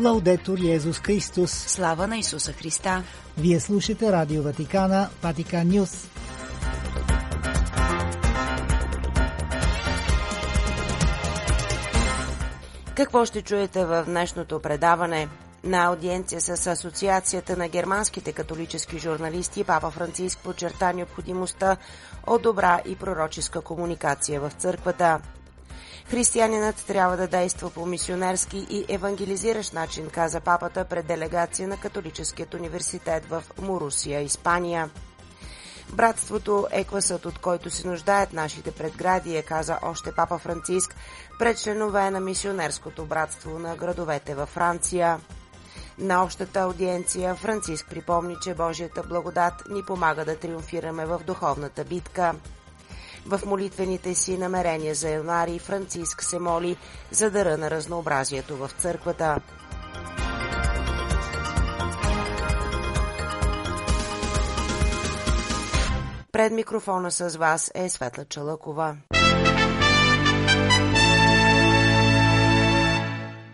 Лаудетор Йезус Христос. Слава на Исуса Христа. Вие слушате Радио Ватикана, Ватикан Нюс. Какво ще чуете в днешното предаване? На аудиенция с Асоциацията на германските католически журналисти Папа Франциск подчерта необходимостта от добра и пророческа комуникация в църквата. Християнинът трябва да действа по мисионерски и евангелизиращ начин, каза папата пред делегация на Католическият университет в Мурусия, Испания. Братството е класът, от който се нуждаят нашите предградия, каза още папа Франциск пред членове на мисионерското братство на градовете във Франция. На общата аудиенция Франциск припомни, че Божията благодат ни помага да триумфираме в духовната битка. В молитвените си намерения за януари Франциск се моли за дъра на разнообразието в църквата. Пред микрофона с вас е Светла Чалъкова.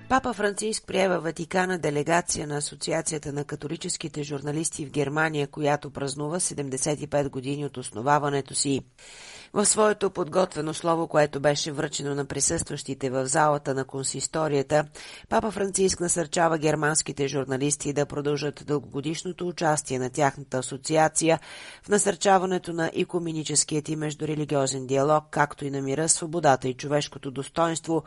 Папа Франциск прие Ватикана делегация на Асоциацията на католическите журналисти в Германия, която празнува 75 години от основаването си. В своето подготвено слово, което беше връчено на присъстващите в залата на консисторията, папа Франциск насърчава германските журналисти да продължат дългогодишното участие на тяхната асоциация в насърчаването на икуминическият и междурелигиозен диалог, както и на мира, свободата и човешкото достоинство,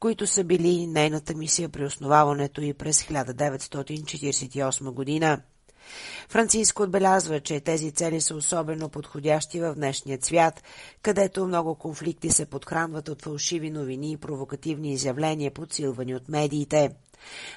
които са били нейната мисия при основаването и през 1948 година. Франциско отбелязва, че тези цели са особено подходящи в днешния свят, където много конфликти се подхранват от фалшиви новини и провокативни изявления, подсилвани от медиите.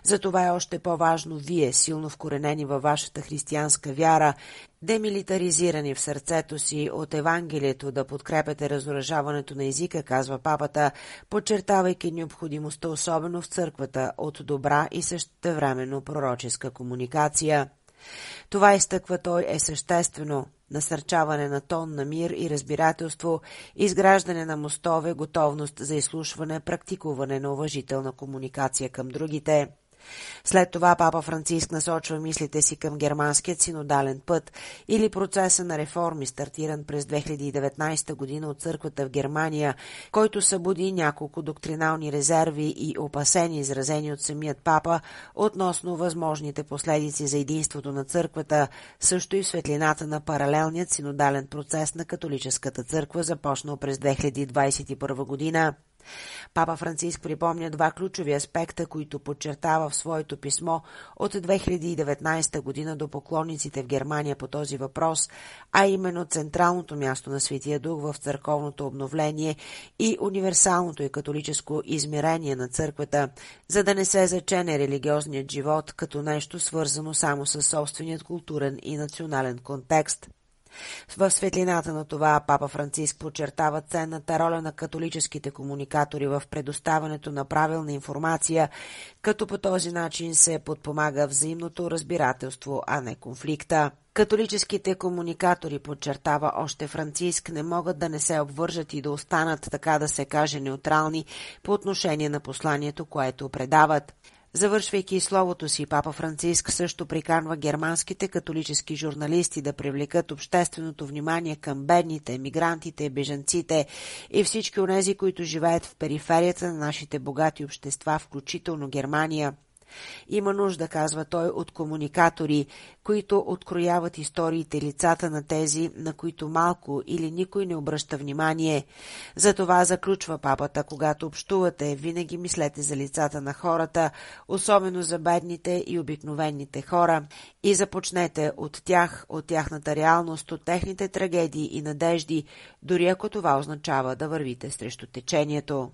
Затова е още по-важно вие, силно вкоренени във вашата християнска вяра, демилитаризирани в сърцето си от Евангелието, да подкрепяте разоръжаването на езика, казва папата, подчертавайки необходимостта, особено в църквата, от добра и същевременно пророческа комуникация. Това изтъква той е съществено насърчаване на тон на мир и разбирателство, изграждане на мостове, готовност за изслушване, практикуване на уважителна комуникация към другите. След това папа Франциск насочва мислите си към германският синодален път или процеса на реформи, стартиран през 2019 година от църквата в Германия, който събуди няколко доктринални резерви и опасения, изразени от самият папа, относно възможните последици за единството на църквата, също и в светлината на паралелният синодален процес на католическата църква, започнал през 2021 година. Папа Франциск припомня два ключови аспекта, които подчертава в своето писмо от 2019 година до поклонниците в Германия по този въпрос, а именно централното място на Светия Дух в църковното обновление и универсалното и католическо измерение на църквата, за да не се зачене религиозният живот като нещо свързано само с собственият културен и национален контекст. В светлината на това папа Франциск подчертава ценната роля на католическите комуникатори в предоставянето на правилна информация, като по този начин се подпомага взаимното разбирателство, а не конфликта. Католическите комуникатори, подчертава още Франциск, не могат да не се обвържат и да останат, така да се каже, неутрални по отношение на посланието, което предават. Завършвайки словото си, папа Франциск също приканва германските католически журналисти да привлекат общественото внимание към бедните, мигрантите, бежанците и всички онези, които живеят в периферията на нашите богати общества, включително Германия – има нужда, казва той, от комуникатори, които открояват историите лицата на тези, на които малко или никой не обръща внимание. Затова заключва папата, когато общувате, винаги мислете за лицата на хората, особено за бедните и обикновените хора, и започнете от тях, от тяхната реалност, от техните трагедии и надежди, дори ако това означава да вървите срещу течението.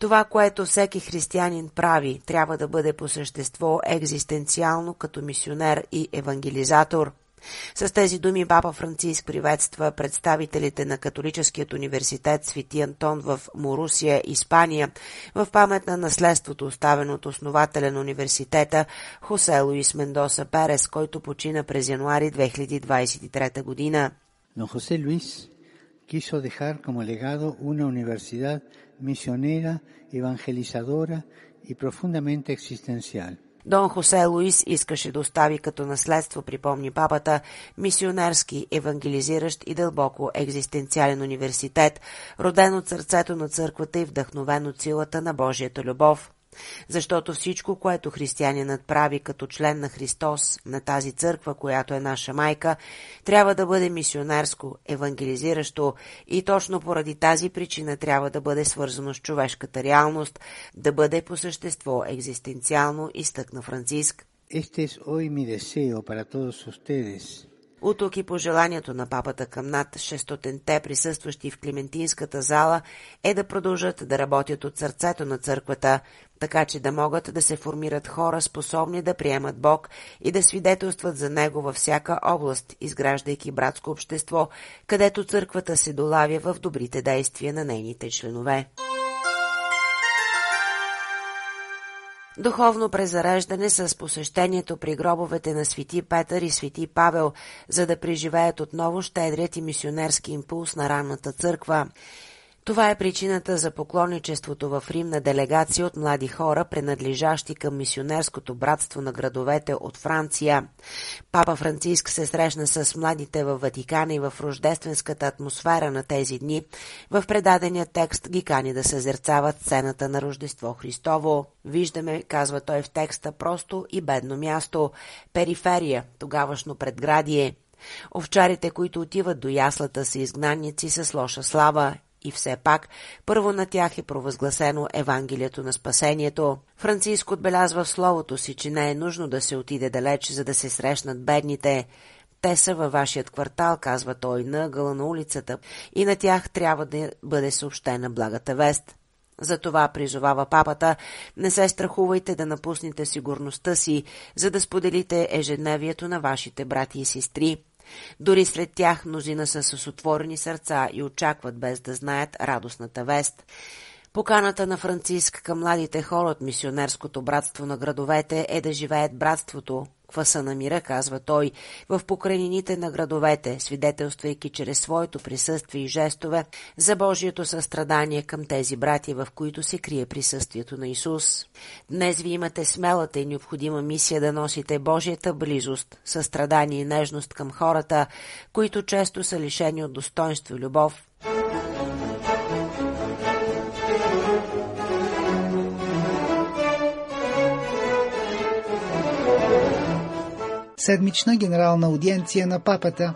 Това, което всеки християнин прави, трябва да бъде по същество екзистенциално като мисионер и евангелизатор. С тези думи папа Франциск приветства представителите на Католическият университет Свети Антон в Морусия, Испания, в памет на наследството, оставено от основателя на университета Хосе Луис Мендоса Перес, който почина през януари 2023 година. Но Хосе Луис quiso dejar como legado una universidad misionera, evangelizadora y profundamente existencial. Дон Хосе Луис искаше да остави като наследство, припомни папата, мисионерски, евангелизиращ и дълбоко екзистенциален университет, роден от сърцето на църквата и вдъхновен от силата на Божията любов защото всичко, което християнинът прави като член на Христос, на тази църква, която е наша майка, трябва да бъде мисионерско, евангелизиращо и точно поради тази причина трябва да бъде свързано с човешката реалност, да бъде по същество екзистенциално, изтъкна Франциск. Este es hoy mi deseo para todos ustedes, от и пожеланието на папата към над 600-те присъстващи в Климентинската зала е да продължат да работят от сърцето на църквата, така че да могат да се формират хора, способни да приемат Бог и да свидетелстват за Него във всяка област, изграждайки братско общество, където църквата се долавя в добрите действия на нейните членове. Духовно презареждане с посещението при гробовете на свети Петър и свети Павел, за да преживеят отново щедрият и мисионерски импулс на ранната църква. Това е причината за поклонничеството в Рим на делегация от млади хора, принадлежащи към мисионерското братство на градовете от Франция. Папа Франциск се срещна с младите във Ватикана и в рождественската атмосфера на тези дни. В предадения текст ги кани да съзерцават сцената на Рождество Христово. Виждаме, казва той в текста, просто и бедно място, периферия, тогавашно предградие. Овчарите, които отиват до яслата, са изгнанници с лоша слава и все пак, първо на тях е провъзгласено Евангелието на спасението. Франциск отбелязва в словото си, че не е нужно да се отиде далеч, за да се срещнат бедните. Те са във вашият квартал, казва той, на ъгъла на улицата, и на тях трябва да бъде съобщена благата вест. Затова призовава папата, не се страхувайте да напуснете сигурността си, за да споделите ежедневието на вашите брати и сестри. Дори сред тях мнозина са с отворени сърца и очакват без да знаят радостната вест. Поканата на Франциск към младите хора от мисионерското братство на градовете е да живеят братството, кваса на мира, казва той, в покрайнините на градовете, свидетелствайки чрез своето присъствие и жестове за Божието състрадание към тези брати, в които се крие присъствието на Исус. Днес ви имате смелата и необходима мисия да носите Божията близост, състрадание и нежност към хората, които често са лишени от достоинство и любов, седмична генерална аудиенция на папата.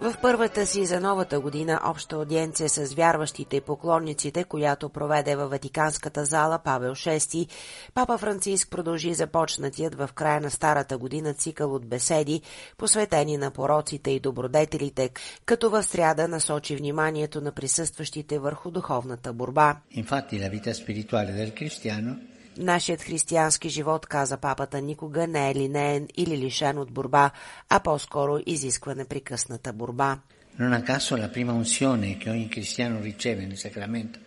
В първата си за новата година обща аудиенция с вярващите и поклонниците, която проведе във Ватиканската зала Павел VI, папа Франциск продължи започнатият в края на старата година цикъл от беседи, посветени на пороците и добродетелите, като в сряда насочи вниманието на присъстващите върху духовната борба. Infatti la vita spirituale del cristiano Нашият християнски живот, каза папата, никога не е линеен или лишен от борба, а по-скоро изисква непрекъсната борба. Non a la prima unzione che ogni cristiano riceve nel sacramento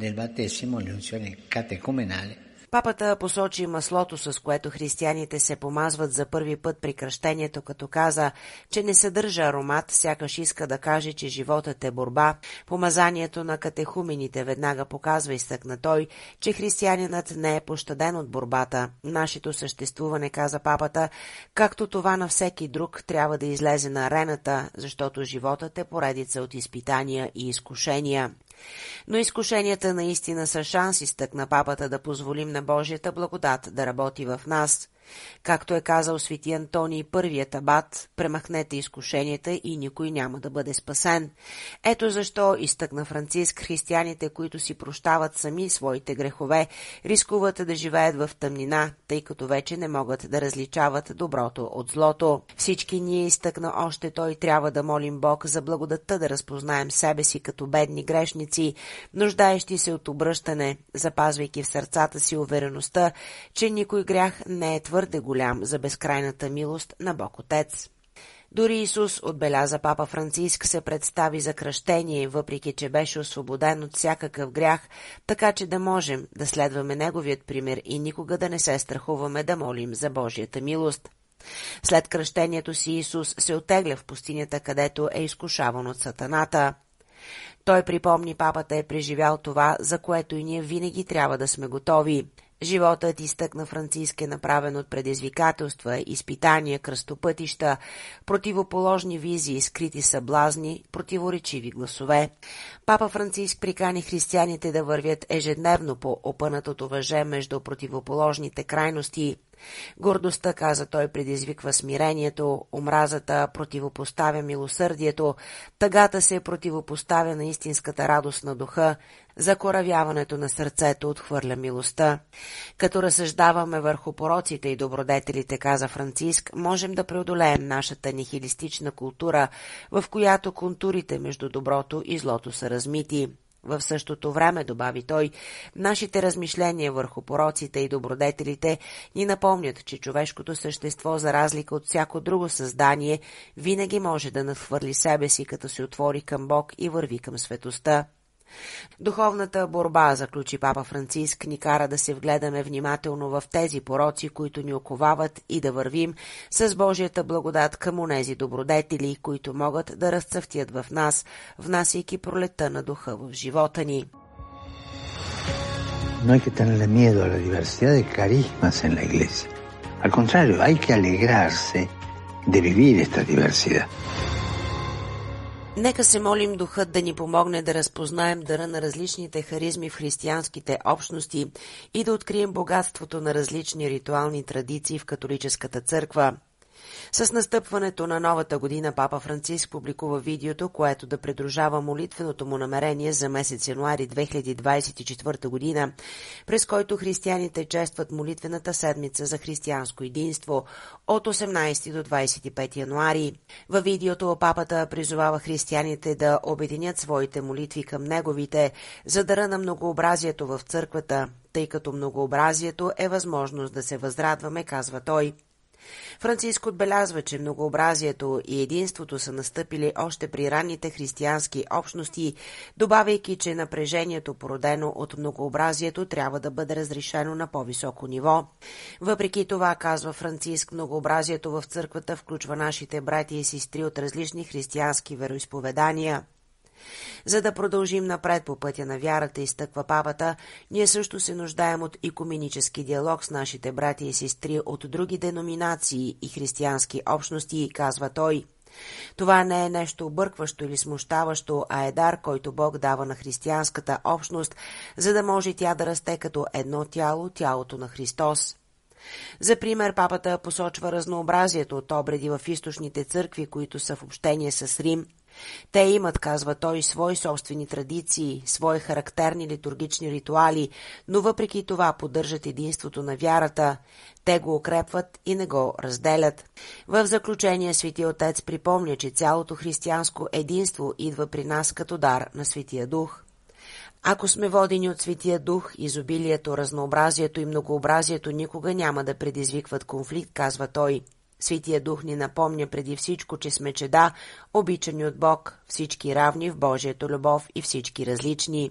del battesimo, l'unzione catecumenale, Папата посочи маслото, с което християните се помазват за първи път при кръщението, като каза, че не съдържа аромат, сякаш иска да каже, че животът е борба. Помазанието на катехумените веднага показва изтъкна той, че християнинът не е пощаден от борбата. Нашето съществуване, каза папата, както това на всеки друг, трябва да излезе на арената, защото животът е поредица от изпитания и изкушения. Но изкушенията наистина са шанс, изтъкна папата, да позволим на Божията благодат да работи в нас. Както е казал свети Антоний, първият абат, премахнете изкушенията и никой няма да бъде спасен. Ето защо, изтъкна Франциск, християните, които си прощават сами своите грехове, рискуват да живеят в тъмнина, тъй като вече не могат да различават доброто от злото. Всички ние, изтъкна още той, трябва да молим Бог за благодатта да разпознаем себе си като бедни грешници, нуждаещи се от обръщане, запазвайки в сърцата си увереността, че никой грях не е твърде голям за безкрайната милост на Бог Отец. Дори Исус, отбеляза папа Франциск, се представи за кръщение, въпреки че беше освободен от всякакъв грях, така че да можем да следваме Неговият пример и никога да не се страхуваме да молим за Божията милост. След кръщението си Исус се отегля в пустинята, където е изкушаван от сатаната. Той припомни, папата е преживял това, за което и ние винаги трябва да сме готови. Животът изтъкна Франциск е направен от предизвикателства, изпитания, кръстопътища, противоположни визии, скрити съблазни, противоречиви гласове. Папа Франциск прикани християните да вървят ежедневно по опънатото въже между противоположните крайности – Гордостта, каза той, предизвиква смирението, омразата противопоставя милосърдието, тъгата се противопоставя на истинската радост на духа, закоравяването на сърцето отхвърля милостта. Като разсъждаваме върху пороците и добродетелите, каза Франциск, можем да преодолеем нашата нихилистична култура, в която контурите между доброто и злото са размити. В същото време, добави той, нашите размишления върху пороците и добродетелите ни напомнят, че човешкото същество, за разлика от всяко друго създание, винаги може да надхвърли себе си, като се отвори към Бог и върви към светостта. Духовната борба, заключи папа Франциск, ни кара да се вгледаме внимателно в тези пороци, които ни оковават и да вървим с Божията благодат към онези добродетели, които могат да разцъфтят в нас, внасяйки пролета на духа в живота ни. No hay que tenerle miedo a la diversidad de carismas en la iglesia. Al contrario, hay que alegrarse de vivir esta diversidad. Нека се молим духът да ни помогне да разпознаем дъра на различните харизми в християнските общности и да открием богатството на различни ритуални традиции в католическата църква. С настъпването на новата година Папа Франциск публикува видеото, което да придружава молитвеното му намерение за месец януари 2024 година, през който християните честват молитвената седмица за християнско единство от 18 до 25 януари. Във видеото папата призовава християните да обединят своите молитви към неговите, за да на многообразието в църквата, тъй като многообразието е възможност да се възрадваме, казва той. Франциск отбелязва, че многообразието и единството са настъпили още при ранните християнски общности, добавяйки, че напрежението, породено от многообразието, трябва да бъде разрешено на по-високо ниво. Въпреки това, казва Франциск, многообразието в църквата включва нашите брати и сестри от различни християнски вероисповедания. За да продължим напред по пътя на вярата, изтъква папата, ние също се нуждаем от екуменически диалог с нашите брати и сестри от други деноминации и християнски общности, казва той. Това не е нещо объркващо или смущаващо, а е дар, който Бог дава на християнската общност, за да може тя да расте като едно тяло, тялото на Христос. За пример, папата посочва разнообразието от обреди в източните църкви, които са в общение с Рим – те имат, казва той, свои собствени традиции, свои характерни литургични ритуали, но въпреки това поддържат единството на вярата. Те го укрепват и не го разделят. В заключение Светия Отец припомня, че цялото християнско единство идва при нас като дар на Светия Дух. Ако сме водени от Светия Дух, изобилието, разнообразието и многообразието никога няма да предизвикват конфликт, казва той – Светия Дух ни напомня преди всичко, че сме чеда, обичани от Бог, всички равни в Божието любов и всички различни.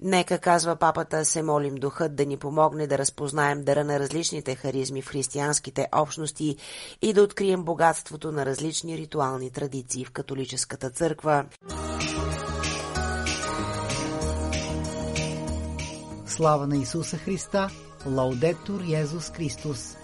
Нека, казва папата, се молим Духът да ни помогне да разпознаем дъра на различните харизми в християнските общности и да открием богатството на различни ритуални традиции в католическата църква. Слава на Исуса Христа! Лаудетур Йезус Христос!